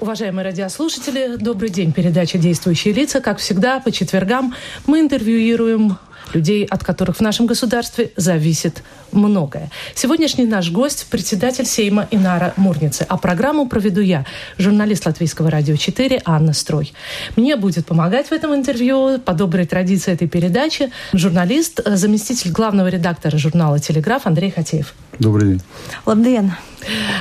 Уважаемые радиослушатели, добрый день. Передача «Действующие лица». Как всегда, по четвергам мы интервьюируем людей, от которых в нашем государстве зависит многое. Сегодняшний наш гость – председатель Сейма Инара Мурницы. А программу проведу я, журналист Латвийского радио 4 Анна Строй. Мне будет помогать в этом интервью, по доброй традиции этой передачи, журналист, заместитель главного редактора журнала «Телеграф» Андрей Хатеев. Добрый день. Лабден.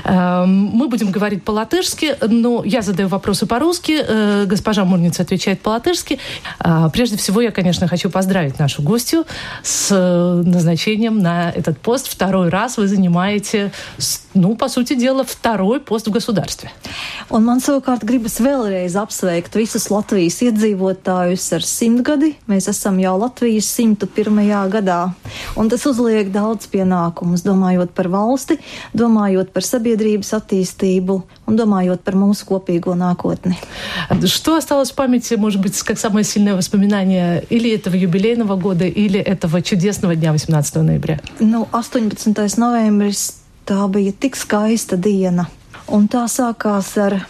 Эм, мы будем говорить по-латышски, но я задаю вопросы по-русски, э, госпожа Мурница отвечает по-латышски. А, прежде всего, я, конечно, хочу поздравить нашу гостью с э, назначением на этот пост. Второй раз вы занимаете, ну, по сути дела, второй пост в государстве. Un man savukārt gribas vēlreiz apsveikt visus Latvijas iedzīvotājus ar simtgadi. Mēs esam jau Latvijas 101. gadā. Un tas uzliek daudz pienākumus, domājot domājot par valsti, domājot par sabiedrības attīstību un domājot par mūsu kopīgo nākotni. Что осталось в памяти, может быть, как самое сильное воспоминание или этого юбилейного года, или этого чудесного дня 18 ноября? Nu, 18. novembris tā bija tik skaista diena, un tā sākās ar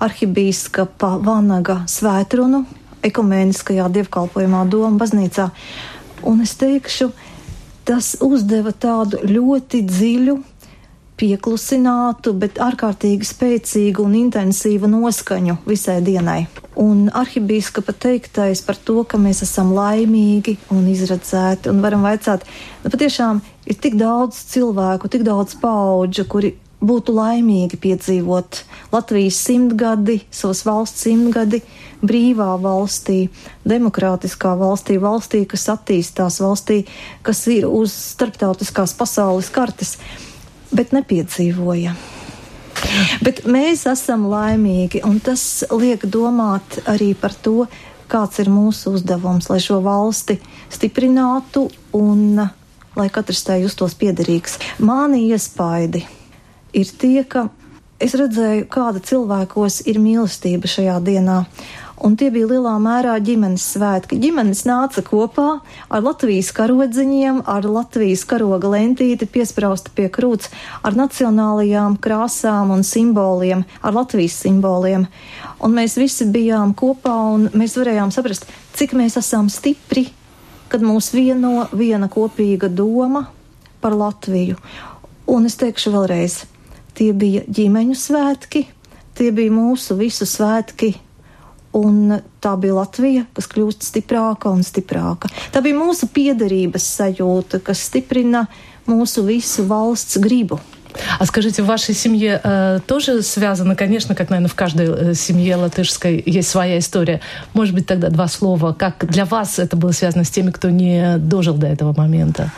arhibīskapa Vanaga svētrunu ekumēniskajā dievkalpojumā Doma baznīcā. Un es teikšu, tas uzdeva tādu ļoti dziļu, pieklusinātu, bet ārkārtīgi spēcīgu un intensīvu noskaņu visai dienai. Un arhibīskapa teiktais par to, ka mēs esam laimīgi un izredzēti un varam vaicāt, nu patiešām ir tik daudz cilvēku, tik daudz paudžu, kuri būtu laimīgi piedzīvot Latvijas simtgadi, savas valsts simtgadi, brīvā valstī, demokrātiskā valstī, valstī, kas attīstās, valstī, kas ir uz starptautiskās pasaules kartes, bet nepiedzīvoja. Bet mēs esam laimīgi, un tas liek domāt arī par to, kāds ir mūsu uzdevums, lai šo valsti stiprinātu un lai katrs tai justos piederīgs. Mani iespaidi ir tie, ka es redzēju, kāda cilvēkos ir mīlestība šajā dienā. Un tie bija lielā mērā ģimenes svētki. Ģimenes nāca kopā ar Latvijas karodziņiem, ar Latvijas karoga lentīti piesprausta pie krūts, ar nacionālajām krāsām un simboliem, ar Latvijas simboliem. Un mēs visi bijām kopā un mēs varējām saprast, cik mēs esam stipri, kad mūs vieno viena kopīga doma par Latviju. Un es teikšu vēlreiz, Tie bija ģimeņu svētki, tie bija mūsu visu svētki. Un tā bija Latvija, kas kļūst stiprāka un stiprāka. Tā bija mūsu piederības sajūta, kas stiprina mūsu visu valsts gribu. А скажите, в вашей семье э, тоже связано, конечно, как, наверное, в каждой э, семье латышской есть своя история. Может быть, тогда два слова. Как для вас это было связано с теми, кто не дожил до этого момента?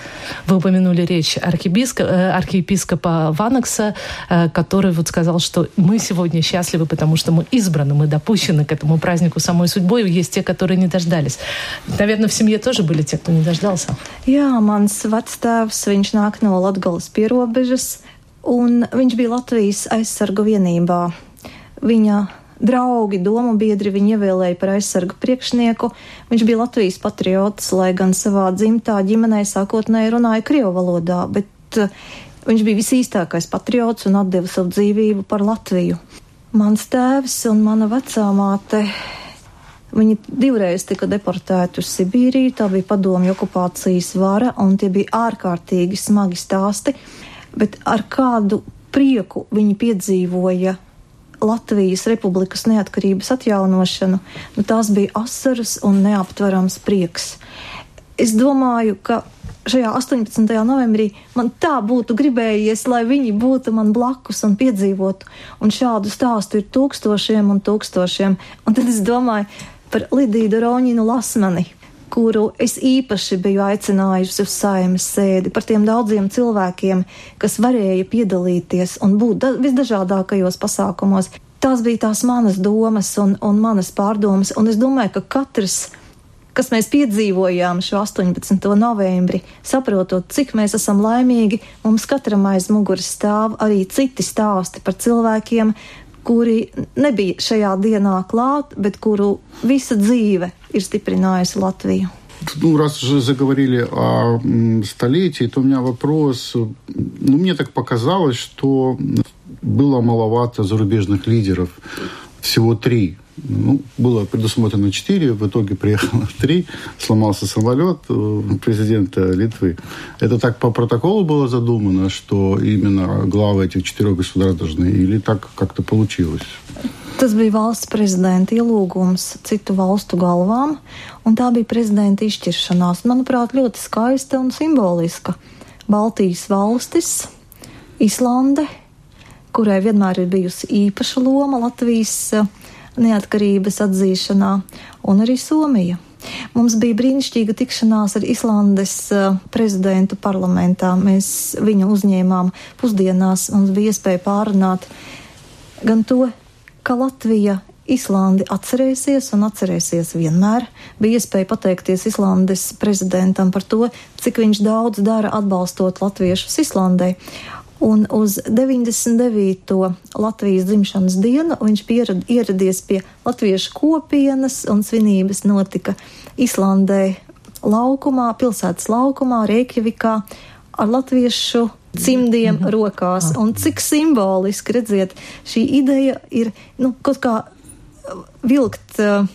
Вы упомянули речь архиепископа, э, архиепископа Ванакса, э, который вот сказал, что мы сегодня счастливы, потому что мы избраны, мы допущены к этому празднику самой судьбой. Есть те, которые не дождались. Наверное, в семье тоже были те, кто не дождался. Jā, mans vectēvs, viņš nāk no Latgales pierobežas, un viņš bija Latvijas aizsargu vienībā. Viņa draugi, domu biedri viņu ievēlēja par aizsargu priekšnieku. Viņš bija Latvijas patriots, lai gan savā dzimtā ģimenē sākotnēji runāja krievu valodā, bet uh, viņš bija visīstākais patriots un atdeva savu dzīvību par Latviju. Mans tēvs un mana vecā māte. Viņi divreiz tika deportēti uz Sibīriju, tā bija padomju okupācijas vara, un tie bija ārkārtīgi smagi stāsti bet ar kādu prieku viņi piedzīvoja Latvijas Republikas neatkarības atjaunošanu, nu, tās bija asaras un neaptverams prieks. Es domāju, ka šajā 18. novembrī man tā būtu gribējies, lai viņi būtu man blakus un piedzīvotu, un šādu stāstu ir tūkstošiem un tūkstošiem. Un tad es domāju par Lidiju Roņinu Lasmani, kuru es īpaši biju aicinājusi uz saimas sēdi, par tiem daudziem cilvēkiem, kas varēja piedalīties un būt visdažādākajos pasākumos. Tās bija tās manas domas un, un manas pārdomas, un es domāju, ka katrs, kas mēs piedzīvojām šo 18. novembri, saprotot, cik mēs esam laimīgi, mums katram aiz muguras stāv arī citi stāsti par cilvēkiem, kuri nebija šajā dienā klāt, bet kuru visa dzīve ir stiprinājusi Latviju. Ну, раз уже заговорили о столетии, то у меня вопрос. Ну, мне так показалось, что было маловато зарубежных лидеров всего три. Ну, было предусмотрено четыре, в итоге приехало три, сломался самолет президента Литвы. Это так по протоколу было задумано, что именно главы этих четырех государств должны, или так как-то получилось? Tas bija valsts prezidenta ielūgums citu valstu galvām, un tā bija prezidenta izšķiršanās. Manuprāt, ļoti skaista un simboliska. Baltijas valstis, Islande, kurai vienmēr ir bijusi īpaša loma Latvijas uh, neatkarības atzīšanā, un arī Somija. Mums bija brīnišķīga tikšanās ar Islandes uh, prezidentu parlamentā. Mēs viņu uzņēmām pusdienās, mums bija iespēja pārunāt gan to, ka Latvija Islandi atcerēsies un atcerēsies vienmēr. Bija iespēja pateikties Islandes prezidentam par to, cik viņš daudz dara atbalstot latviešus Islandē. Un uz 99. Latvijas dzimšanas dienu viņš pierad, ieradies pie latviešu kopienas, un svinības notika Islandē laukumā, pilsētas laukumā, Reikjavikā ar latviešu cimdiem -hmm. rokās. Un cik simboliski, redziet, šī ideja ir nu, kaut kā vilkt uh,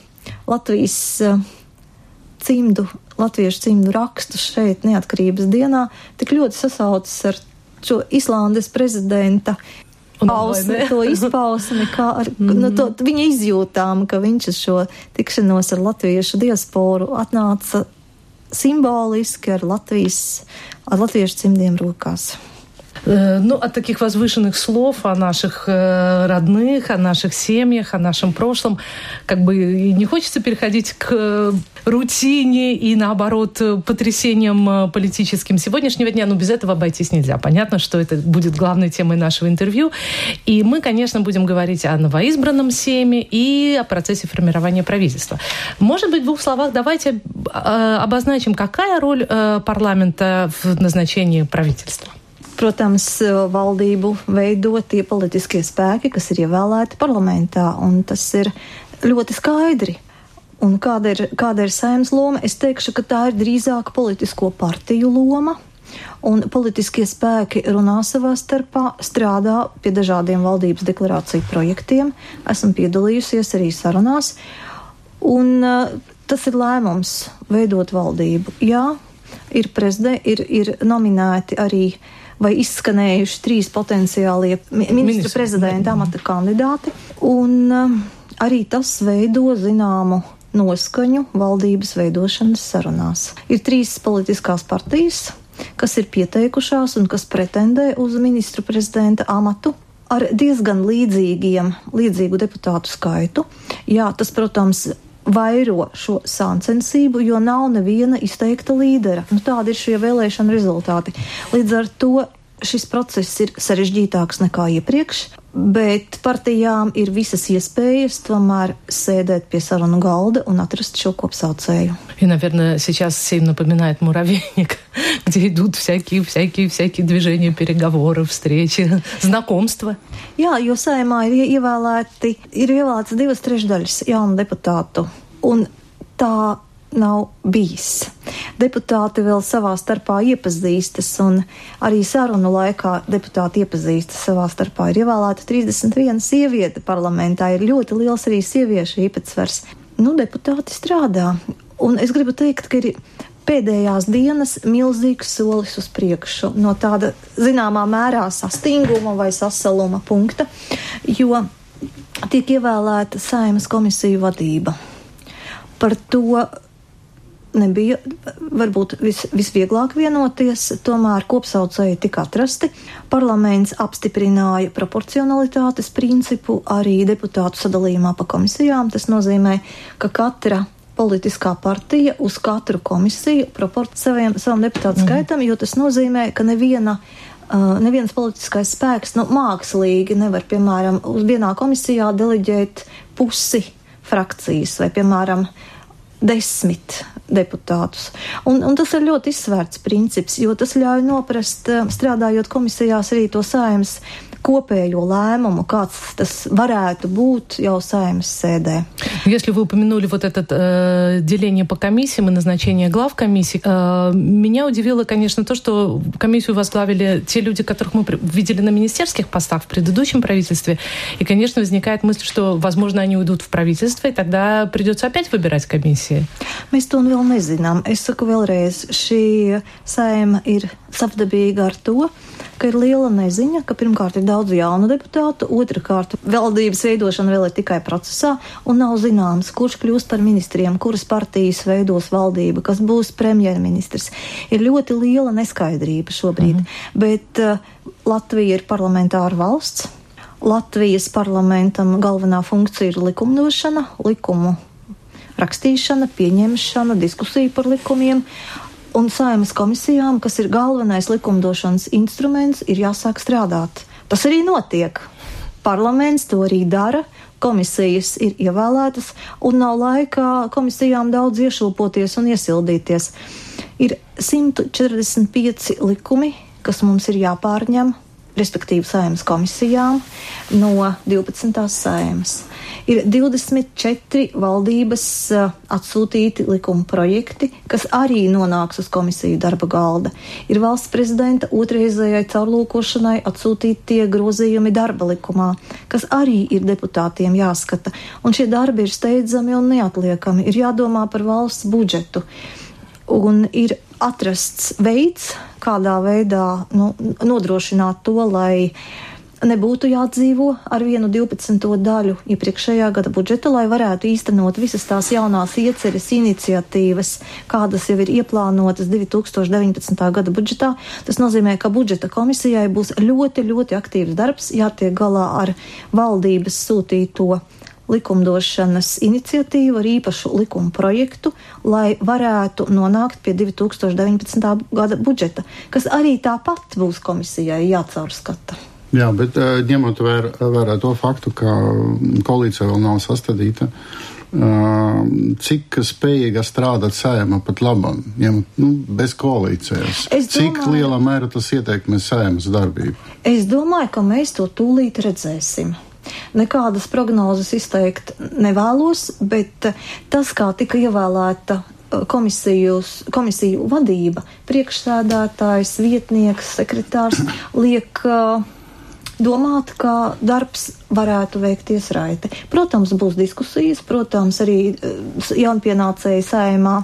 Latvijas uh, cimdu, latviešu cimdu rakstus šeit neatkarības dienā, tik ļoti sasaucas ar šo Islandes prezidenta Ausni, to izpausmi, kā ar, mm. nu, to, viņa izjūtām, ka viņš uz šo tikšanos ar latviešu diasporu atnāca simboliski ar Latvijas, ar latviešu cimdiem rokās. Э, ну, от таких возвышенных слов о наших э, родных, о наших семьях, о нашем прошлом, как бы не хочется переходить к рутине и, наоборот, потрясениям политическим сегодняшнего дня, но без этого обойтись нельзя. Понятно, что это будет главной темой нашего интервью. И мы, конечно, будем говорить о новоизбранном Сейме и о процессе формирования правительства. Может быть, в двух словах давайте э, обозначим, какая роль парламента в назначении правительства. Protams, valdību veido tie politiskie spēki, kas ir ievēlēti parlamentā, un tas ir ļoti skaidri. Un kāda ir, kāda ir saimnes loma? Es teikšu, ka tā ir drīzāk politisko partiju loma. Un politiskie spēki runā savā starpā, strādā pie dažādiem valdības deklarāciju projektiem. Esmu piedalījusies arī sarunās. Un, uh, tas ir lēmums veidot valdību. Jā, ir, ir, ir nominēti arī vai izskanējuši trīs potenciālie ministru Ministru. prezidenta amata kandidāti. Un um, arī tas veido zināmu noskaņu valdības veidošanas sarunās. Ir trīs politiskās partijas, kas ir pieteikušās un kas pretendē uz ministru prezidenta amatu ar diezgan līdzīgiem, līdzīgu deputātu skaitu. Jā, tas, protams, vairo šo sāncensību, jo nav neviena izteikta līdera. Nu, tādi ir šie vēlēšana rezultāti. Līdz ar to šis process ir sarežģītāks nekā iepriekš, bet partijām ir visas iespējas tomēr sēdēt pie sarunu galda un atrast šo kopsaucēju. И, наверное, сейчас всем напоминает муравейник, где идут всякие, всякие, всякие движения, переговоры, встречи, знакомства. Jā, jo saimā ir ievēlēti, ir ievēlēts divas trešdaļas jaunu deputātu. Un tā nav bijis. Deputāti vēl savā starpā iepazīstas, un arī sarunu laikā deputāti iepazīstas savā starpā. Ir ievēlēta 31 sieviete parlamentā, ir ļoti liels arī sieviešu īpatsvars. Nu, deputāti strādā, un es gribu teikt, ka ir pēdējās dienas milzīgs solis uz priekšu no tāda zināmā mērā sastinguma vai sasaluma punkta, jo tiek ievēlēta saimas komisiju vadība. Par to nebija varbūt vis, visvieglāk vienoties, tomēr kopsaucēji tika atrasti. Parlaments apstiprināja proporcionalitātes principu arī deputātu sadalījumā pa komisijām. Tas nozīmē, ka katra politiskā partija uz katru komisiju proporcionē savam deputātu mm. skaitam, jo tas nozīmē, ka neviena. Uh, neviens politiskais spēks nu, mākslīgi nevar, piemēram, uz vienā komisijā deleģēt pusi frakcijas vai, piemēram, desmit deputātus. Un, un tas ir ļoti izsvērts princips, jo tas ļauj noprast, eh, strādājot komisijās, arī to saimnes kopējo lēmumu, kāds tas varētu būt jau saimnes sēdē. Если вы упомянули вот это э, деление по комиссиям и назначение глав комиссий, э, меня удивило, конечно, то, что комиссию возглавили те люди, которых мы видели на министерских постах в предыдущем правительстве. И, конечно, возникает мысль, что, возможно, они уйдут в правительство, и тогда придется опять выбирать комиссии. Mēs to vēl nezinām. Es saku vēlreiz, šī saima ir savdabīga ar to, ka ir liela neziņa, ka pirmkārt ir daudz jaunu deputātu, otrkārt valdības veidošana vēl ir tikai procesā un nav zināms, kurš kļūs par ministriem, kuras partijas veidos valdību, kas būs premjerministrs. Ir ļoti liela neskaidrība šobrīd, mhm. bet uh, Latvija ir parlamentāra valsts. Latvijas parlamentam galvenā funkcija ir likumdošana, likumu rakstīšana, pieņemšana, diskusija par likumiem, un saimas komisijām, kas ir galvenais likumdošanas instruments, ir jāsāk strādāt. Tas arī notiek. Parlaments to arī dara, komisijas ir ievēlētas, un nav laikā komisijām daudz iešūpoties un iesildīties. Ir 145 likumi, kas mums ir jāpārņem, respektīvi saimas komisijām, no 12. saimas ir 24 valdības uh, atsūtīti likuma projekti, kas arī nonāks uz komisiju darba galda. Ir valsts prezidenta otrreizējai caurlūkošanai atsūtīti tie grozījumi darba likumā, kas arī ir deputātiem jāskata. Un šie darbi ir steidzami un neatliekami. Ir jādomā par valsts budžetu. Un ir atrasts veids, kādā veidā nu, nodrošināt to, lai uh, nebūtu jādzīvo ar vienu 12. daļu iepriekšējā gada budžeta, lai varētu īstenot visas tās jaunās ieceres iniciatīvas, kādas jau ir ieplānotas 2019. gada budžetā. Tas nozīmē, ka budžeta komisijai būs ļoti, ļoti aktīvs darbs, jātiek galā ar valdības sūtīto likumdošanas iniciatīvu ar īpašu likuma projektu, lai varētu nonākt pie 2019. gada budžeta, kas arī tāpat būs komisijai jācaurskata. Jā, bet uh, ņemot vēr, vērā to faktu, ka koalīcija vēl nav sastādīta, uh, cik spējīga strādāt sējama pat labam, ja, nu, bez koalīcijas? Domāju, cik lielā mērā tas ietekmē sēmas darbību? Es domāju, ka mēs to tūlīt redzēsim. Nekādas prognozes izteikt nevēlos, bet tas, kā tika ievēlēta komisijus, komisiju vadība, priekšsēdētājs, vietnieks, sekretārs, liek uh, domāt, ka darbs varētu veikties raiti. Protams, būs diskusijas, protams, arī eh, jaunpienācēji saimā.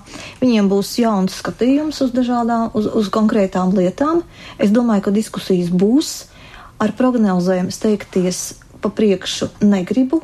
Viņiem būs jauns skatījums uz dažādām, uz, uz konkrētām lietām. Es domāju, ka diskusijas būs. Ar prognozēm steigties pa priekšu negribu.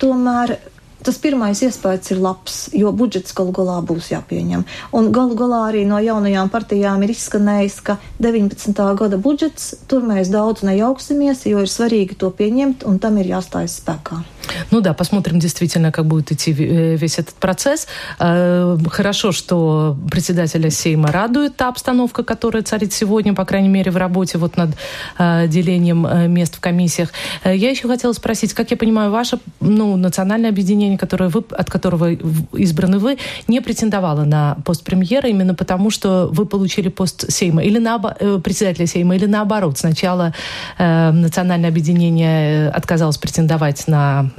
Tomēr tas pirmais iespējas ir labs, jo budžets galu galā būs jāpieņem. Un galu galā arī no jaunajām partijām ir izskanējis, ka 19. gada budžets tur mēs daudz nejauksimies, jo ir svarīgi to pieņemt un tam ir jāstājas spēkā. Ну да, посмотрим действительно, как будет идти э, весь этот процесс. Э, хорошо, что председателя Сейма радует та обстановка, которая царит сегодня, по крайней мере, в работе вот над э, делением мест в комиссиях. Я еще хотела спросить, как я понимаю, ваше ну, национальное объединение, которое вы, от которого избраны вы, не претендовало на пост премьера именно потому, что вы получили пост Сейма или на, председателя Сейма, или наоборот. Сначала э, национальное объединение отказалось претендовать на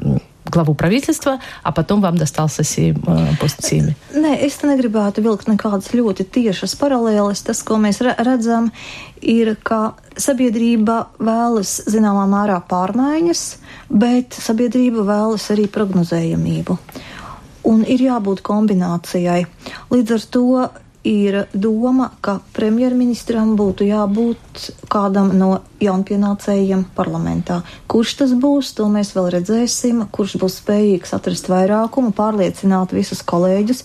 главу правительства, а потом вам достался сейm, posts Seimi? Nē, es te negribētu vilkt nekādas ļoti tiešas paralēles. Tas, ko mēs redzam, ir, ka sabiedrība vēlas zināmā mērā pārmaiņas, bet sabiedrība vēlas arī prognozējamību. Un ir jābūt kombinācijai. Līdz ar to ir doma, ka premjerministram būtu jābūt kādam no jaunpienācējiem parlamentā. Kurš tas būs, to mēs vēl redzēsim, kurš būs spējīgs atrast vairākumu, pārliecināt visus kolēģus.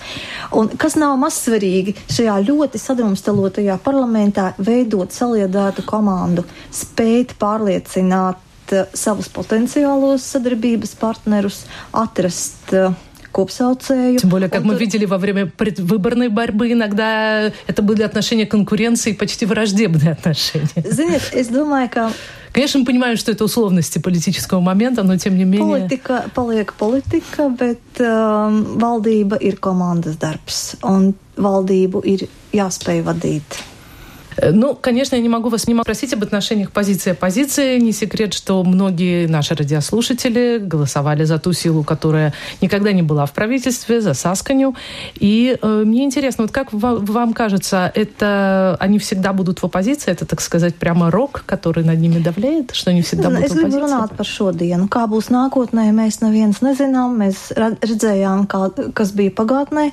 Un kas nav mazsvarīgi šajā ļoti sadrumstalotajā parlamentā, veidot saliedētu komandu, spēt pārliecināt uh, savus potenciālos sadarbības partnerus, atrast uh, копсауцею. Тем более, как Он мы видели во время предвыборной борьбы, иногда это были отношения конкуренции, почти враждебные отношения. Ziniet, es domāju, ka Конечно, мы понимаем, что это условности политического момента, но тем не менее. Politika paliek politika, bet um, valdība ir komandas darbs, un valdību ir jāspēj vadīt. Э, ну, конечно, я не могу вас не спросить об отношениях позиции оппозиции. Не секрет, что многие наши радиослушатели голосовали за ту силу, которая никогда не была в правительстве, за Сасканю. И э, мне интересно, вот как вам, вам кажется, это они всегда будут в оппозиции? Это, так сказать, прямо рок, который над ними давляет, что они всегда будут es в оппозиции? Es gribu runāt par šodienu. Kā būs nākotnē, mēs neviens nezinām. Mēs redzējām, kā, kas bija pagātnē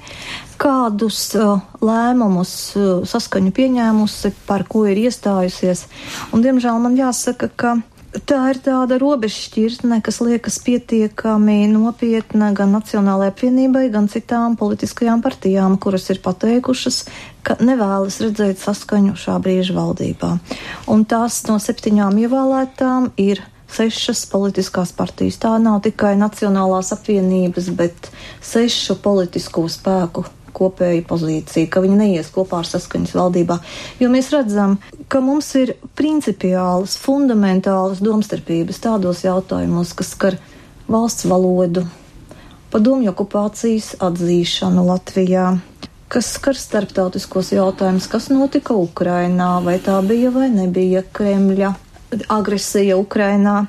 kādus uh, lēmumus uh, saskaņu pieņēmusi, par ko ir iestājusies. Un, diemžēl man jāsaka, ka tā ir tāda robežšķirtne, kas liekas pietiekami nopietna gan Nacionālajai apvienībai, gan citām politiskajām partijām, kuras ir pateikušas, ka nevēlas redzēt saskaņu šā brīža valdībā. Un tās no septiņām ievēlētām ir sešas politiskās partijas. Tā nav tikai Nacionālās apvienības, bet sešu politisko spēku kopēju pozīciju, ka viņi neies kopā ar saskaņas valdībā. Jo mēs redzam, ka mums ir principiālas, fundamentālas domstarpības tādos jautājumos, kas skar valsts valodu, padomju okupācijas atzīšanu Latvijā, kas skar starptautiskos jautājumus, kas notika Ukrainā, vai tā bija vai nebija Kremļa agresija Ukrainā.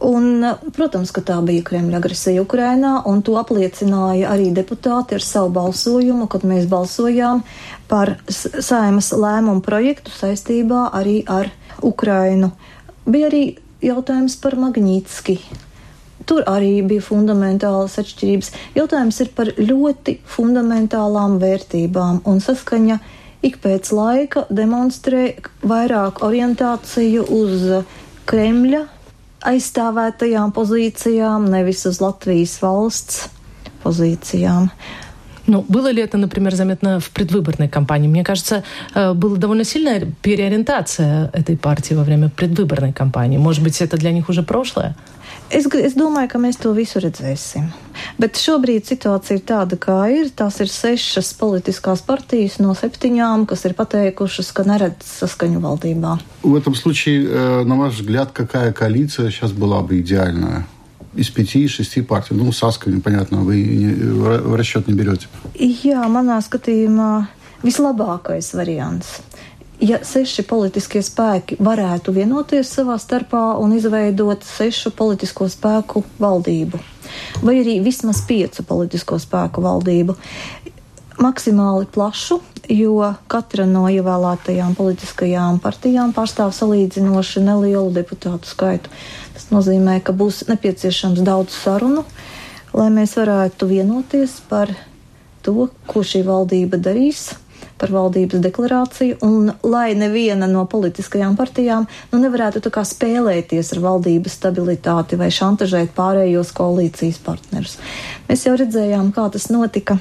Un, protams, ka tā bija Kremļa agresija Ukrainā, un to apliecināja arī deputāti ar savu balsojumu, kad mēs balsojām par saimas lēmumu projektu saistībā arī ar Ukrainu. Bija arī jautājums par Magnītski. Tur arī bija fundamentālas atšķirības. Jautājums ir par ļoti fundamentālām vērtībām, un saskaņa ik pēc laika demonstrē vairāk orientāciju uz Kremļa aizstāvētajām pozīcijām, nevis uz Латвijas valsts позициям. Ну, было ли это, например, заметно в предвыборной кампании? Мне кажется, э, была довольно сильная переориентация этой партии во время предвыборной кампании. Может быть, это для них уже прошлое? Es, es domāju, ka mēs to visu redzēsim. Bet šobrīd situācija ir tāda, kā ir. Tās ir sešas politiskās партijas no septiņām, kas ir pateikušas, ka neredz saskaņu valdībā. В этом случае, э, на ваш взгляд, какая коалиция сейчас была бы идеальная? из пяти-шести партий. Ну, Сасками, понятно, вы в расчет не берете. Jā, manā skatījumā vislabākais variants ja seši politiskie spēki varētu vienoties savā starpā un izveidot sešu politisko spēku valdību, vai arī vismaz piecu politisko spēku valdību, maksimāli plašu, jo katra no ievēlētajām politiskajām partijām pārstāv salīdzinoši nelielu deputātu skaitu. Tas nozīmē, ka būs nepieciešams daudz sarunu, lai mēs varētu vienoties par to, ko šī valdība darīs par valdības deklarāciju, un lai neviena no politiskajām partijām nu, nevarētu tā kā spēlēties ar valdības stabilitāti vai šantažēt pārējos koalīcijas partnerus. Mēs jau redzējām, kā tas notika,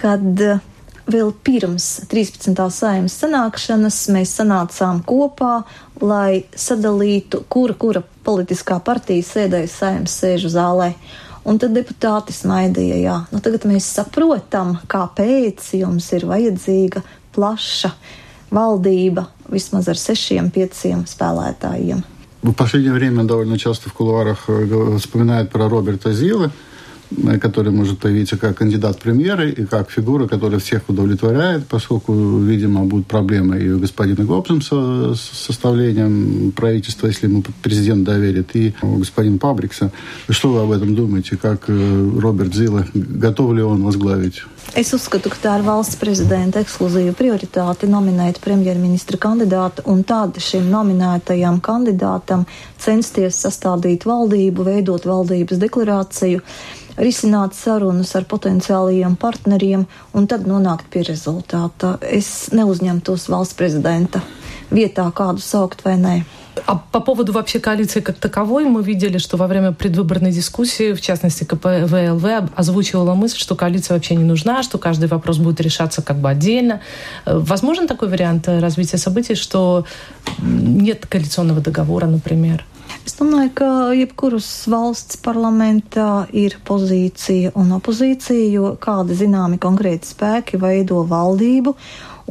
kad eh, vēl pirms 13. saimas sanākšanas mēs sanācām kopā, lai sadalītu, kura, kura politiskā partija sēdēja saimas sēžu zālē. Un tad deputāti smaidīja, jā, nu tagad mēs saprotam, kāpēc jums ir vajadzīga plaša valdība vismaz ar sešiem, pieciem spēlētājiem. В последнее время довольно часто в кулуарах э, вспоминают про Роберта Зилы. Э, который может появиться как кандидат в премьеры и как фигура, которая всех удовлетворяет, поскольку, видимо, будут проблемы и у господина Гоббсона с составлением правительства, если ему президент доверит, и у господина Пабрикса. Что вы об этом думаете? Как э, Роберт Зила, готов ли он возглавить? Es uzskatu, ka tā ir valsts prezidenta ekskluzīva prioritāte nominēt premjerministra kandidātu un tad šim nominētajam kandidātam censties sastādīt valdību, veidot valdības deklarāciju risināt sarunas ar potenciālajiem partneriem un tad nonākt pie rezultāta. Es neuzņemtos valsts prezidenta vietā kādu saukt vai nē. А по поводу вообще коалиции как таковой, мы видели, что во время предвыборной дискуссии, в частности, КПВЛВ озвучивала мысль, что коалиция вообще не нужна, что каждый вопрос будет решаться как бы отдельно. Возможен такой вариант развития событий, что нет коалиционного договора, например? Es domāju, ka jebkuras valsts parlamentā ir pozīcija un opozīcija, jo kādi zināmi konkrēti spēki veido valdību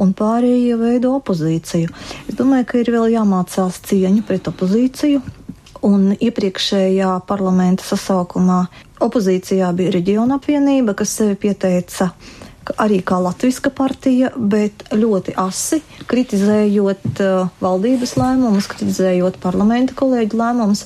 un pārējie veido opozīciju. Es domāju, ka ir vēl jāmācās cieņa pret opozīciju. Un iepriekšējā parlamenta sasaukumā opozīcijā bija reģiona apvienība, kas sevi pieteica arī kā Latvijas partija, bet ļoti asi kritizējot uh, valdības lēmumus, kritizējot parlamenta kolēģu lēmumus.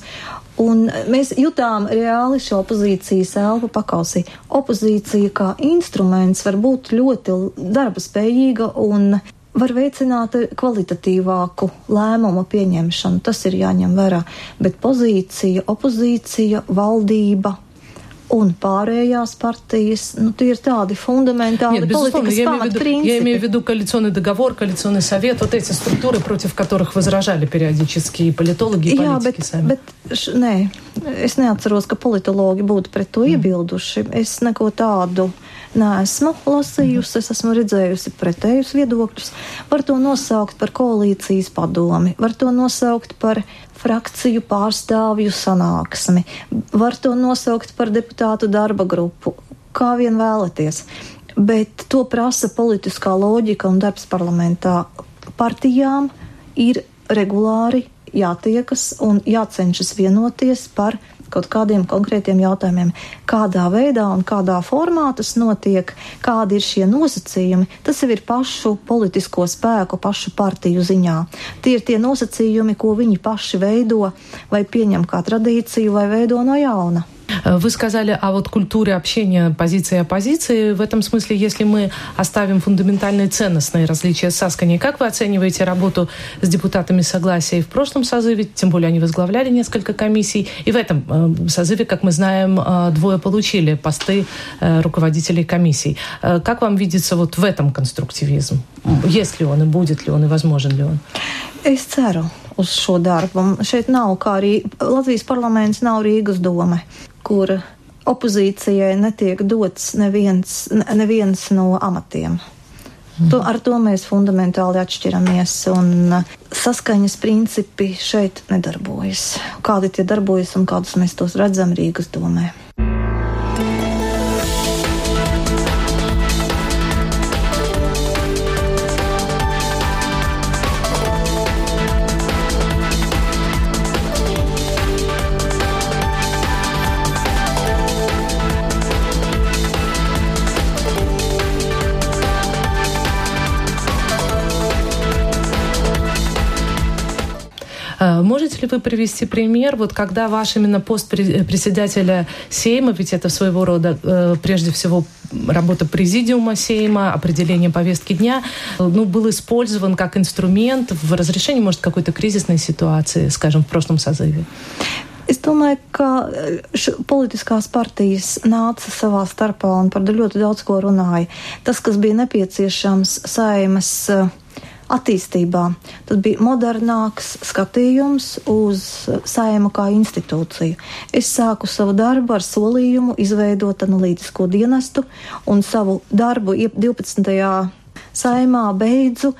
Un mēs jutām reāli šo opozīcijas elpu pakausī. Opozīcija kā instruments var būt ļoti darba spējīga un var veicināt kvalitatīvāku lēmumu pieņemšanu. Tas ir jāņem vērā. Bet pozīcija, opozīcija, valdība, un pārējās партijas, ну, tie ir tādi фундаментальные Нет, безусловно, я имею, виду, я имею в виду коалиционный договор, коалиционный совет, вот эти структуры, против которых возражали периодически и политологи, и Jā, politiķi bet, sami. Bet, š, nē, es neatceros, ka politologi būtu pret to mm. iebilduši. Es neko tādu neesmu lasījusi, es esmu redzējusi pretējus viedokļus. Var to nosaukt par koalīcijas padomi, var to nosaukt par frakciju pārstāvju sanāksmi, var to nosaukt par deputātu darba grupu, kā vien vēlaties. Bet to prasa politiskā loģika un darbs parlamentā. Partijām ir regulāri jātiekas un jācenšas vienoties par kaut kādiem konkrētiem jautājumiem. Kādā veidā un kādā formā tas notiek, kādi ir šie nosacījumi, tas jau ir pašu politisko spēku, pašu partiju ziņā. Tie ir tie nosacījumi, ko viņi paši veido vai pieņem kā tradīciju vai veido no jauna. Э, вы сказали о вот культуре общения позиции и оппозиции. В этом смысле, если мы оставим фундаментальные ценностные различия с Аскани, как вы оцениваете работу с депутатами согласия в прошлом созыве? Тем более они возглавляли несколько комиссий. И в этом э, созыве, как мы знаем, э, двое получили посты руководителей комиссий. Как вам видится вот в этом конструктивизм? Есть ли он и будет ли он и возможен ли он? Es ceru uz šo darbu. Šeit nav kā arī Latvijas parlaments, nav Rīgas doma kur opozīcijai netiek dots neviens, neviens no amatiem. Mm. To, ar to mēs fundamentāli atšķiramies, un uh, saskaņas principi šeit nedarbojas. Kādi tie darbojas un kādus mēs tos redzam Rīgas domē. Ли вы привести пример, вот когда ваш именно пост председателя Сейма, ведь это своего рода э, прежде всего работа президиума Сейма, определение повестки дня, ну, был использован как инструмент в разрешении, может, какой-то кризисной ситуации, скажем, в прошлом sazivē? Es domāju, ka politiskās partijas nāca savā starpā un par ļoti daudz ko runāja. Tas, kas bija nepieciešams saimas uh, attīstībā. Tad bija modernāks skatījums uz saimu kā institūciju. Es sāku savu darbu ar solījumu izveidot analītisko dienestu un savu darbu 12. saimā beidzu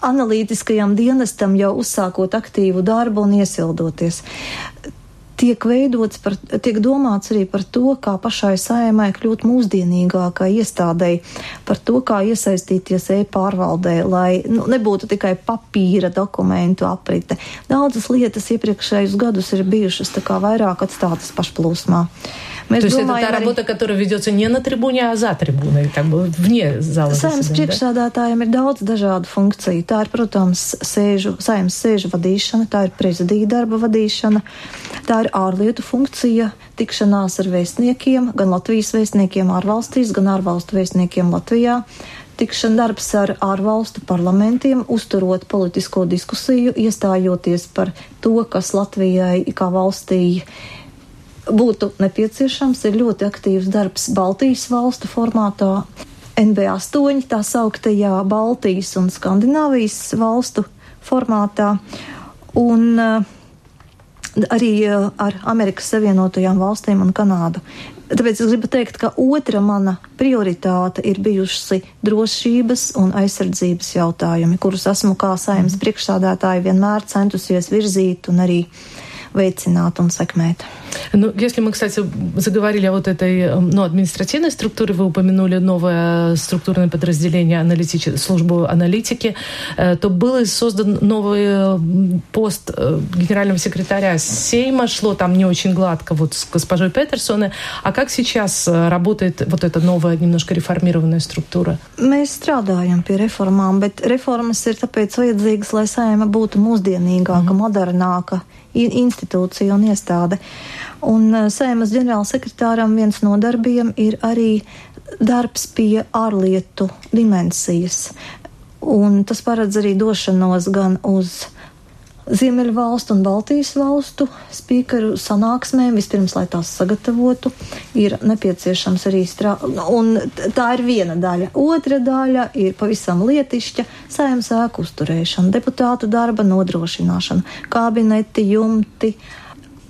analītiskajam dienestam jau uzsākot aktīvu darbu un iesildoties tiek veidots, par, tiek domāts arī par to, kā pašai saimai kļūt mūsdienīgākai iestādēji, par to, kā iesaistīties e-pārvaldē, lai nu, nebūtu tikai papīra dokumentu aprite. Daudzas lietas iepriekšējus gadus ir bijušas tā kā vairāk atstātas pašplūsmā. Mēs То есть domājam, это та работа, которая ведется не на трибуне, а за трибуной, как бы вне зала. Saimnes priekšsādātājiem ir daudz dažādu funkciju. Tā ir, protams, sēžu, saimnes sēžu vadīšana, tā ir prezidija darba vadīšana, tā ir ārlietu funkcija, tikšanās ar vēstniekiem, gan Latvijas vēstniekiem ārvalstīs, gan ārvalstu vēstniekiem Latvijā tikšana darbs ar ārvalstu parlamentiem, uzturot politisko diskusiju, iestājoties par to, kas Latvijai kā valstī būtu nepieciešams, ir ļoti aktīvs darbs Baltijas valstu formātā, NB8, tā sauktajā Baltijas un Skandināvijas valstu formātā, un uh, arī uh, ar Amerikas Savienotajām valstīm un Kanādu. Tāpēc es gribu teikt, ka otra mana prioritāte ir bijusi drošības un aizsardzības jautājumi, kurus esmu kā saimnes priekšsādātāji vienmēr centusies virzīt un arī veicināt un sekmēt. Ну, если мы, кстати, заговорили о вот этой ну, административной структуре, вы упомянули новое структурное подразделение аналитики, службу аналитики, э, то был создан новый пост э, генерального секретаря Сейма, шло там не очень гладко вот с госпожой Петерсоне. А как сейчас э, работает вот эта новая, немножко реформированная структура? Mēs strādājam pie reformām, bet reformas ir tāpēc vajadzīgas, lai saima būtu mūsdienīgāka, mm. modernāka institūcija un iestāde. Un eh, saimas ģenerālsekretāram viens no darbiem ir arī darbs pie ārlietu dimensijas. Un tas paredz arī došanos gan uz Ziemeļu valstu un Baltijas valstu spīkeru sanāksmēm, vispirms, lai tās sagatavotu, ir nepieciešams arī strādāt. Tā ir viena daļa. Otra daļa ir pavisam lietišķa saimnes ēku uzturēšana, deputātu darba nodrošināšana, kabineti, jumti,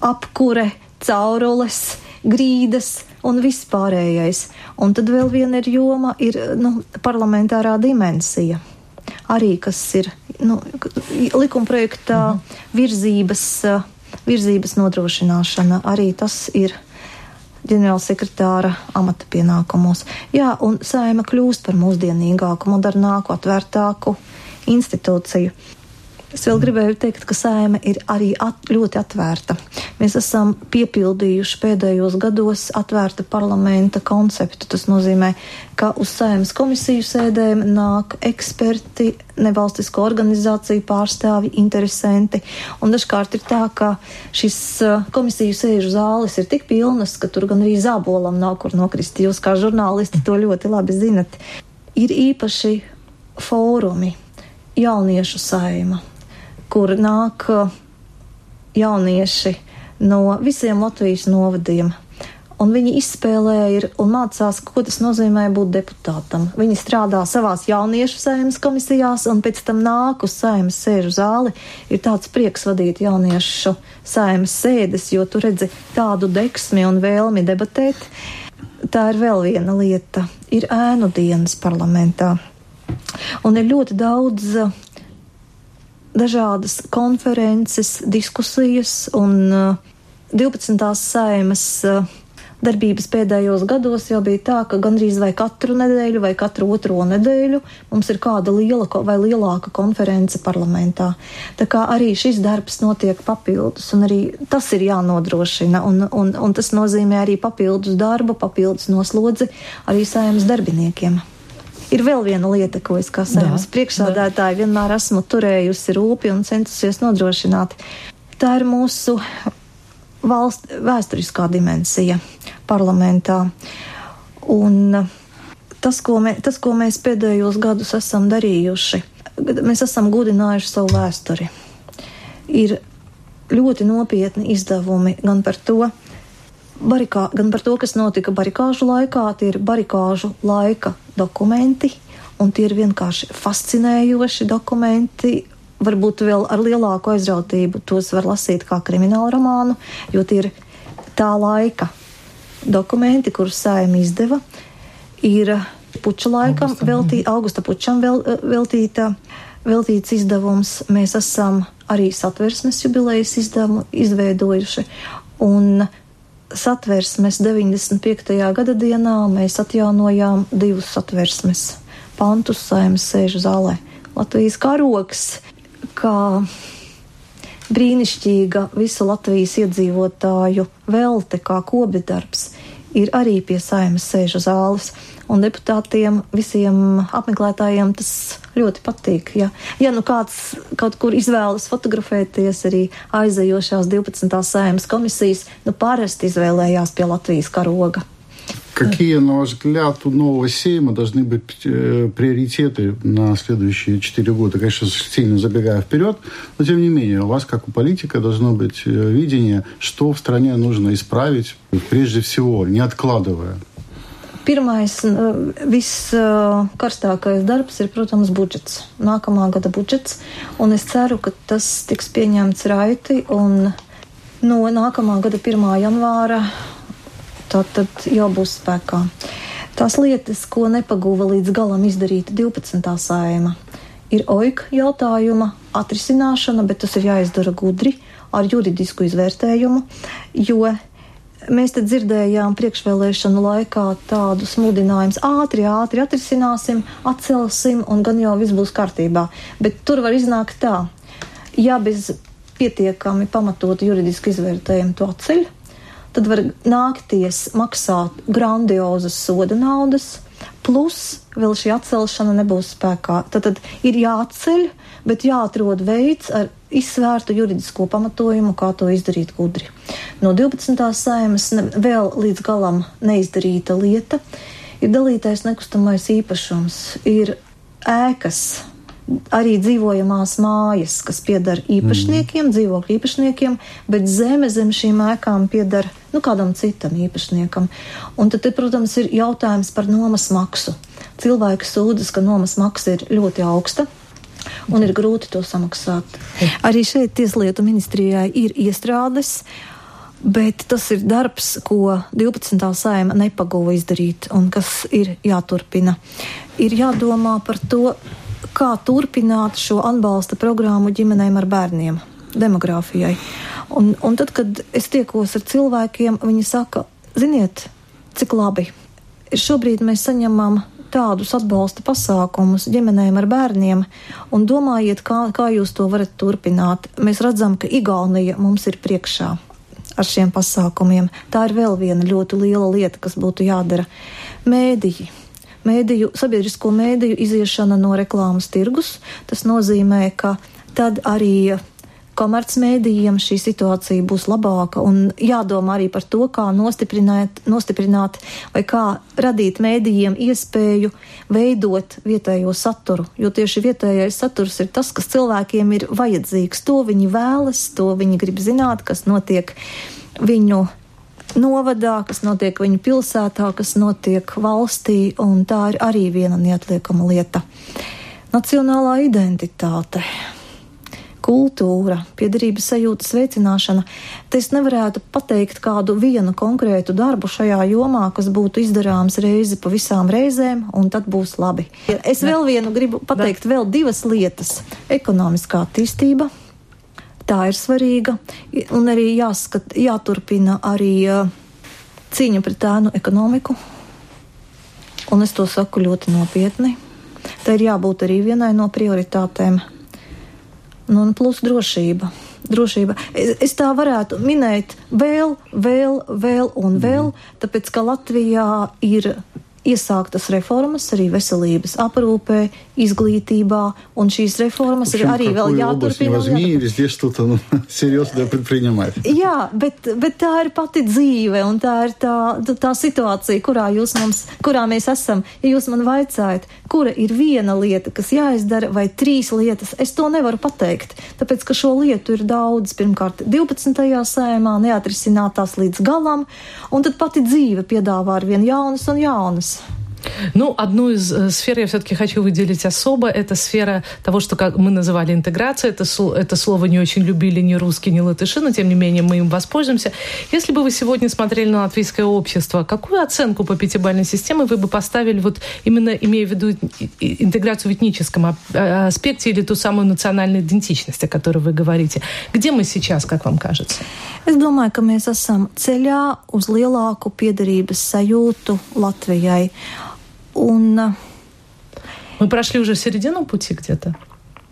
apkure, caurules, grīdas un viss pārējais. Un tad vēl viena ir joma, ir nu, parlamentārā dimensija arī kas ir nu, likumprojekta mhm. virzības, virzības nodrošināšana. Arī tas ir ģenerālsekretāra amata pienākumos. Jā, un saima kļūst par mūsdienīgāku, modernāku, atvērtāku institūciju. Es vēl gribēju teikt, ka sēma ir arī at, ļoti atvērta. Mēs esam piepildījuši pēdējos gados atvērta parlamenta konceptu. Tas nozīmē, ka uz sēmas komisiju sēdēm nāk eksperti, nevalstisko organizāciju pārstāvi, interesanti. Un dažkārt ir tā, ka šis uh, komisiju sēžu zāles ir tik pilnas, ka tur gan arī zābolam nav kur nokrist. Jūs kā žurnālisti to ļoti labi zinat. Ir īpaši fórumi, jauniešu saima kur nāk uh, jaunieši no visiem Latvijas novadiem. Un viņi izspēlē ir un mācās, ko tas nozīmē būt deputātam. Viņi strādā savās jauniešu saimnes komisijās, un pēc tam nāk uz saimnes sēžu zāli. Ir tāds prieks vadīt jauniešu saimnes sēdes, jo tu redzi tādu deksmi un vēlmi debatēt. Tā ir vēl viena lieta. Ir ēnu dienas parlamentā. Un ir ļoti daudz dažādas konferences, diskusijas un uh, 12. saimas uh, darbības pēdējos gados jau bija tā, ka gandrīz vai katru nedēļu vai katru otro nedēļu mums ir kāda liela vai lielāka konference parlamentā. Tā kā arī šis darbs notiek papildus, un arī tas ir jānodrošina, un, un, un tas nozīmē arī papildus darbu, papildus noslodzi arī saimnes darbiniekiem. Ir vēl viena lieta, ko es kā saimnes priekšsādātāja vienmēr esmu turējusi rūpi un centusies nodrošināt. Tā ir mūsu valsts vēsturiskā dimensija parlamentā. Un tas, ko, mē, tas, ko mēs pēdējos gadus esam darījuši, mēs esam gudinājuši savu vēsturi. Ir ļoti nopietni izdevumi gan par to, barikā, gan par to, kas notika barikāžu laikā, tie ir barikāžu laika dokumenti, un tie ir vienkārši fascinējoši dokumenti. Varbūt vēl ar lielāku aizrautību tos var lasīt kā kriminālu romānu, jo tie ir tā laika dokumenti, kurus sājumi izdeva. Ir puča laikam veltīta, augusta pučam vēl, veltīta, veltīts izdevums. Mēs esam arī satversmes jubilejas izdevumu izveidojuši. Un satversmes 95. gada dienā mēs atjaunojām divus satversmes pantus saimnes sēžu zālē. Latvijas karoks, kā brīnišķīga visu Latvijas iedzīvotāju velte, kā kobidarbs, ir arī pie saimnes sēžu zāles un deputātiem, visiem apmeklētājiem tas ļoti patīk. Ja, ja nu kāds kaut kur izvēlas fotografēties arī aizejošās 12. sēmas komisijas, nu parasti izvēlējās pie Latvijas karoga. Какие, на ваш взгляд, у нового Сейма должны быть э, приоритеты на следующие четыре года? Конечно, сильно забегая вперед, но тем не менее, у вас, как у политика, должно быть э, видение, что в стране нужно исправить, прежде всего, не откладывая. Pirmais, viskarstākais darbs ir, protams, budžets. Nākamā gada budžets, un es ceru, ka tas tiks pieņemts raiti, no nākamā gada 1. janvāra tad jau būs spēkā. Tās lietas, ko nepaguva līdz galam izdarīt 12. sājuma, ir oika jautājuma atrisināšana, bet tas ir jāizdara gudri ar juridisku izvērtējumu, jo mēs te dzirdējām priekšvēlēšanu laikā tādus mudinājumus ātri, ātri atrisināsim, atcelsim un gan jau viss būs kārtībā. Bet tur var iznākt tā, ja bez pietiekami pamatotu juridisku izvērtējumu to ceļ, tad var nākties maksāt grandiozas soda naudas, plus vēl šī atcelšana nebūs spēkā. Tad, tad ir jāceļ, bet jāatrod veids ar izsvērtu juridisko pamatojumu, kā to izdarīt gudri. No 12. saimas vēl līdz galam neizdarīta lieta ir dalītais nekustamais īpašums, ir ēkas, arī dzīvojamās mājas, kas pieder īpašniekiem, mm. dzīvokļu īpašniekiem, bet zeme zem šīm ēkām pieder nu, kādam citam īpašniekam. Un tad, protams, ir jautājums par nomas maksu. Cilvēki sūdzas, ka nomas maksa ir ļoti augsta. Un ir grūti to samaksāt. Arī šeit Tieslietu ministrijai ir iestrādes, bet tas ir darbs, ko 12. sēma nepaguva izdarīt un kas ir jāturpina. Ir jādomā par to, kā turpināt šo atbalsta programmu ģimenēm ar bērniem, demogrāfijai. Un, un tad, kad es tiekos ar cilvēkiem, viņi saka, ziniet, cik labi. Šobrīd mēs saņemam tādus atbalsta pasākumus ģimenēm ar bērniem un domājiet, kā, kā jūs to varat turpināt. Mēs redzam, ka Igaunija mums ir priekšā ar šiem pasākumiem. Tā ir vēl viena ļoti liela lieta, kas būtu jādara. Mēdīji. Mēdīju, sabiedrisko mēdīju iziešana no reklāmas tirgus. Tas nozīmē, ka tad arī komercmedijiem šī situācija būs labāka un jādomā arī par to, kā nostiprināt, nostiprināt vai kā radīt mēdījiem iespēju veidot vietējo saturu, jo tieši vietējais saturs ir tas, kas cilvēkiem ir vajadzīgs. To viņi vēlas, to viņi grib zināt, kas notiek viņu novadā, kas notiek viņu pilsētā, kas notiek valstī, un tā ir arī viena neatliekama lieta. Nacionālā identitāte kultūra, piederības sajūtas veicināšana. Te es nevarētu pateikt kādu vienu konkrētu darbu šajā jomā, kas būtu izdarāms reizi pa visām reizēm, un tad būs labi. Es vēl vienu gribu pateikt, vēl divas lietas - ekonomiskā attīstība. Tā ir svarīga, un arī jāskat, jāturpina arī uh, cīņa pret ēnu ekonomiku, un es to saku ļoti nopietni. Tā ir jābūt arī vienai no prioritātēm Nu, un plus drošība. drošība. Es, es tā varētu minēt vēl, vēl, vēl un vēl, mm. tāpēc ka Latvijā ir iesāktas reformas arī veselības aprūpē, izglītībā, un šīs reformas общем, ir arī vēl jāturpina. Возьми, везде что-то ну, серьезное предпринимать. Jā, bet, bet tā ir pati dzīve, un tā ir tā, tā situācija, kurā, mums, kurā mēs esam. Ja jūs man vaicājat, kura ir viena lieta, kas jāizdara, vai trīs lietas, es to nevaru pateikt, tāpēc, ka šo lietu ir daudz. Pirmkārt, 12. sējumā neatrisinātās līdz galam, un tad pati dzīve piedāvā ar vien jaunas un jaunas. Ну, одну из э, сфер я все-таки хочу выделить особо. Это сфера того, что как мы называли интеграция. Это, это слово не очень любили ни русские, ни латыши, но тем не менее мы им воспользуемся. Если бы вы сегодня смотрели на латвийское общество, какую оценку по пятибалльной системе вы бы поставили, вот именно имея в виду интеграцию в этническом а, аспекте или ту самую национальную идентичность, о которой вы говорите? Где мы сейчас, как вам кажется? Es domāju, ka mēs esam ceļā uz lielāku piederības sajūtu. Un, Мы прошли уже середину пути где-то.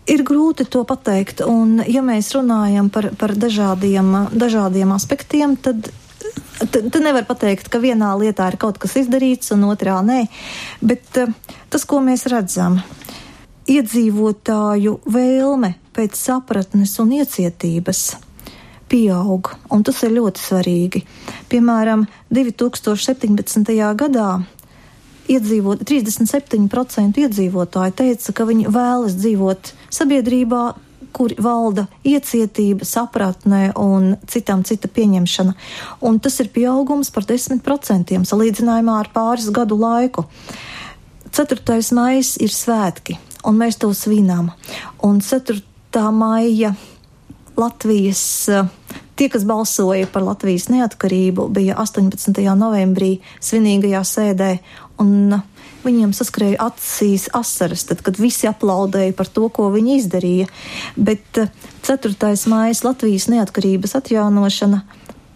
Ir grūti to pateikt, un ja mēs runājam par, par dažādiem, dažādiem aspektiem, tad Tad nevar pateikt, ka vienā lietā ir kaut kas izdarīts, un otrā nē. Bet tas, ko mēs redzam, iedzīvotāju vēlme pēc sapratnes un iecietības pieaug, un tas ir ļoti svarīgi. Piemēram, 2017. gadā iedzīvot, 37% iedzīvotāji teica, ka viņi vēlas dzīvot sabiedrībā, kur valda iecietība, sapratnē un citam cita pieņemšana. Un tas ir pieaugums par 10% salīdzinājumā ar pāris gadu laiku. 4. maija ir svētki, un mēs to svinām. Un 4. maija Latvijas Tie, kas balsoja par Latvijas neatkarību, bija 18. novembrī svinīgajā sēdē, Un viņiem saskrēja acīs asaras, tad, kad visi aplaudēja par to, ko viņi izdarīja. Bet 4. mājas Latvijas neatkarības atjaunošana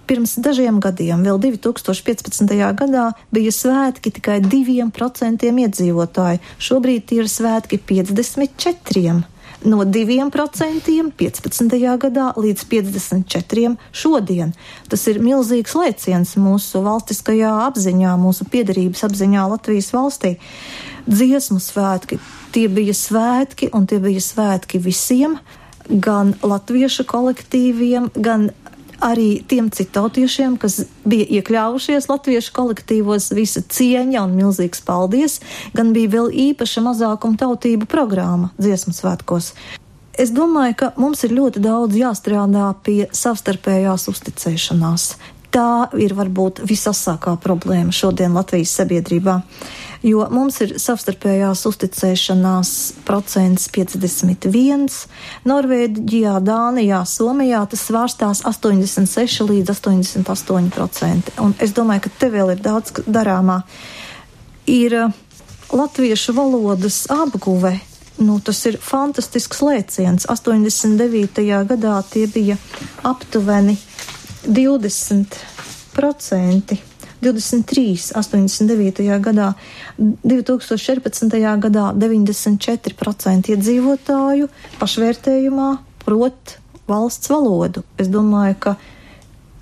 pirms dažiem gadiem, vēl 2015. gadā, bija svētki tikai 2% iedzīvotāji. Šobrīd tie ir svētki 54% no 2% 15. gadā līdz 54% šodien. Tas ir milzīgs lēciens mūsu valstiskajā apziņā, mūsu piedarības apziņā Latvijas valstī. Dziesmu svētki, tie bija svētki, un tie bija svētki visiem, gan latviešu kolektīviem, gan arī tiem citautiešiem, kas bija iekļāvušies latviešu kolektīvos, visa cieņa un milzīgs paldies, gan bija vēl īpaša mazākuma tautību programma dziesmu svētkos. Es domāju, ka mums ir ļoti daudz jāstrādā pie savstarpējās uzticēšanās. Tā ir varbūt visasākā problēma šodien Latvijas sabiedrībā jo mums ir savstarpējās uzticēšanās procents 51, Norvēģijā, Dānijā, Somijā tas svārstās 86 līdz 88 procenti. Un es domāju, ka te vēl ir daudz darāmā. Ir uh, latviešu valodas apguve. Nu, tas ir fantastisks lēciens. 89. gadā tie bija aptuveni 20%. 23, 89. gadā, 2014. gadā 94% iedzīvotāju pašvērtējumā prot valsts valodu. Es domāju, ka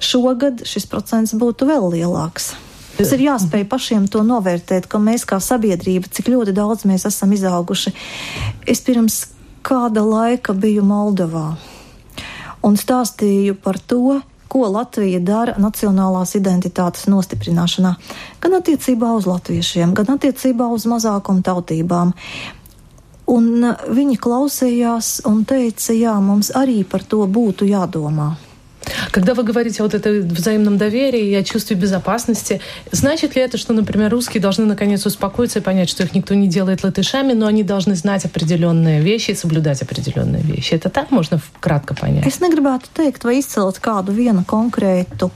šogad šis procents būtu vēl lielāks. Mums ir jāspēj pašiem to novērtēt, ka mēs kā sabiedrība, cik ļoti daudz mēs esam izauguši. Es pirms kāda laika biju Moldovā un stāstīju par to, ko Latvija dara nacionālās identitātes nostiprināšanā, gan attiecībā uz latviešiem, gan attiecībā uz mazākumu tautībām. Un viņi klausījās un teica, jā, mums arī par to būtu jādomā. Когда вы говорите о вот этой взаимном доверии и о чувстве безопасности, значит ли это, что, например, русские должны наконец успокоиться и понять, что их никто не делает латышами, но они должны знать определенные вещи и соблюдать определенные вещи? Это так можно кратко понять? Es negribētu teikt vai izcelt kādu vienu konkrētu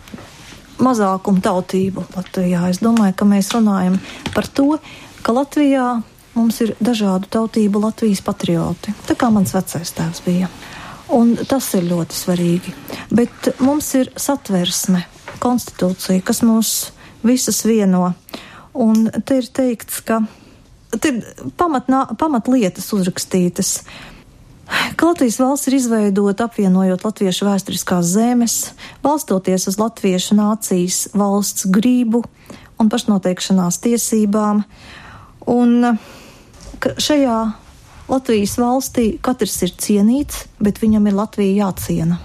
mazākumu tautību Latvijā. Es domāju, ka mēs runājam par to, ka Latvijā mums ir dažādu tautību Latvijas patrioti. Tā kā mans vecais tēvs bija. Un tas ir ļoti svarīgi. Bet mums ir satversme, konstitūcija, kas mūs visus vieno. Un te ir teikts, ka te ir pamatnā, pamatlietas uzrakstītas. Ka Latvijas valsts ir izveidota apvienojot latviešu vēsturiskās zemes, balstoties uz latviešu nācijas valsts gribu un pašnoteikšanās tiesībām. Un šajā Latvijas valstī katrs ir cienīts, bet viņam ir Latvija jāciena.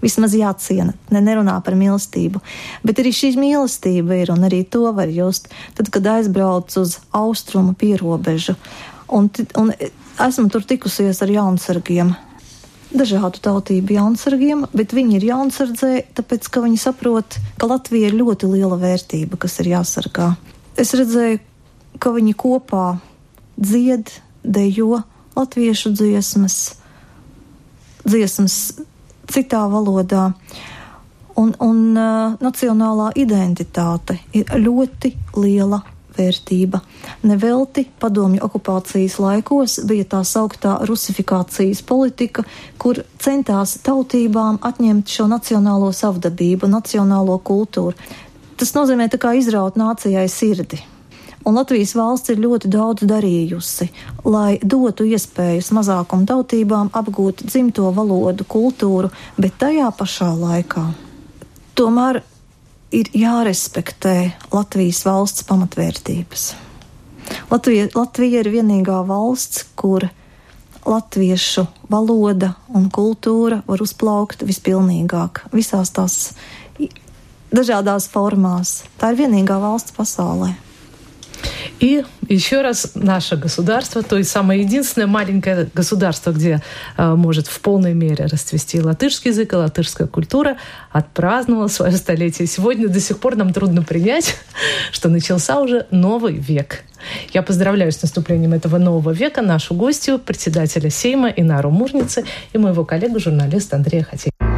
Vismaz jāciena, ne nerunā par mīlestību, bet arī šī mīlestība ir, un arī to var just, tad, kad aizbrauc uz austrumu pierobežu, un, un esmu tur tikusies ar jaunsargiem, dažādu tautību jaunsargiem, bet viņi ir jaunsardzē, tāpēc, ka viņi saprot, ka Latvija ir ļoti liela vērtība, kas ir jāsargā. Es redzēju, ka viņi kopā dzied, dejo latviešu dziesmas, dziesmas citā valodā. Un, un uh, nacionālā identitāte ir ļoti liela vērtība. Nevelti padomju okupācijas laikos bija tā sauktā rusifikācijas politika, kur centās tautībām atņemt šo nacionālo savdabību, nacionālo kultūru. Tas nozīmē tā kā izraut nācijai sirdi. Un Latvijas valsts ir ļoti daudz darījusi, lai dotu iespējas mazākuma tautībām apgūt dzimto valodu, kultūru, bet tajā pašā laikā tomēr ir jārespektē Latvijas valsts pamatvērtības. Latvija, Latvija ir vienīgā valsts, kur latviešu valoda un kultūra var uzplaukt vispilnīgāk visās tās dažādās formās. Tā ir vienīgā valsts pasaulē. И еще раз наше государство, то есть самое единственное маленькое государство, где э, может в полной мере расцвести латышский язык и латышская культура, отпраздновало свое столетие. Сегодня до сих пор нам трудно принять, что начался уже новый век. Я поздравляю с наступлением этого нового века нашу гостью, председателя Сейма Инару Мурницы и моего коллегу, журналиста Андрея Хатеева.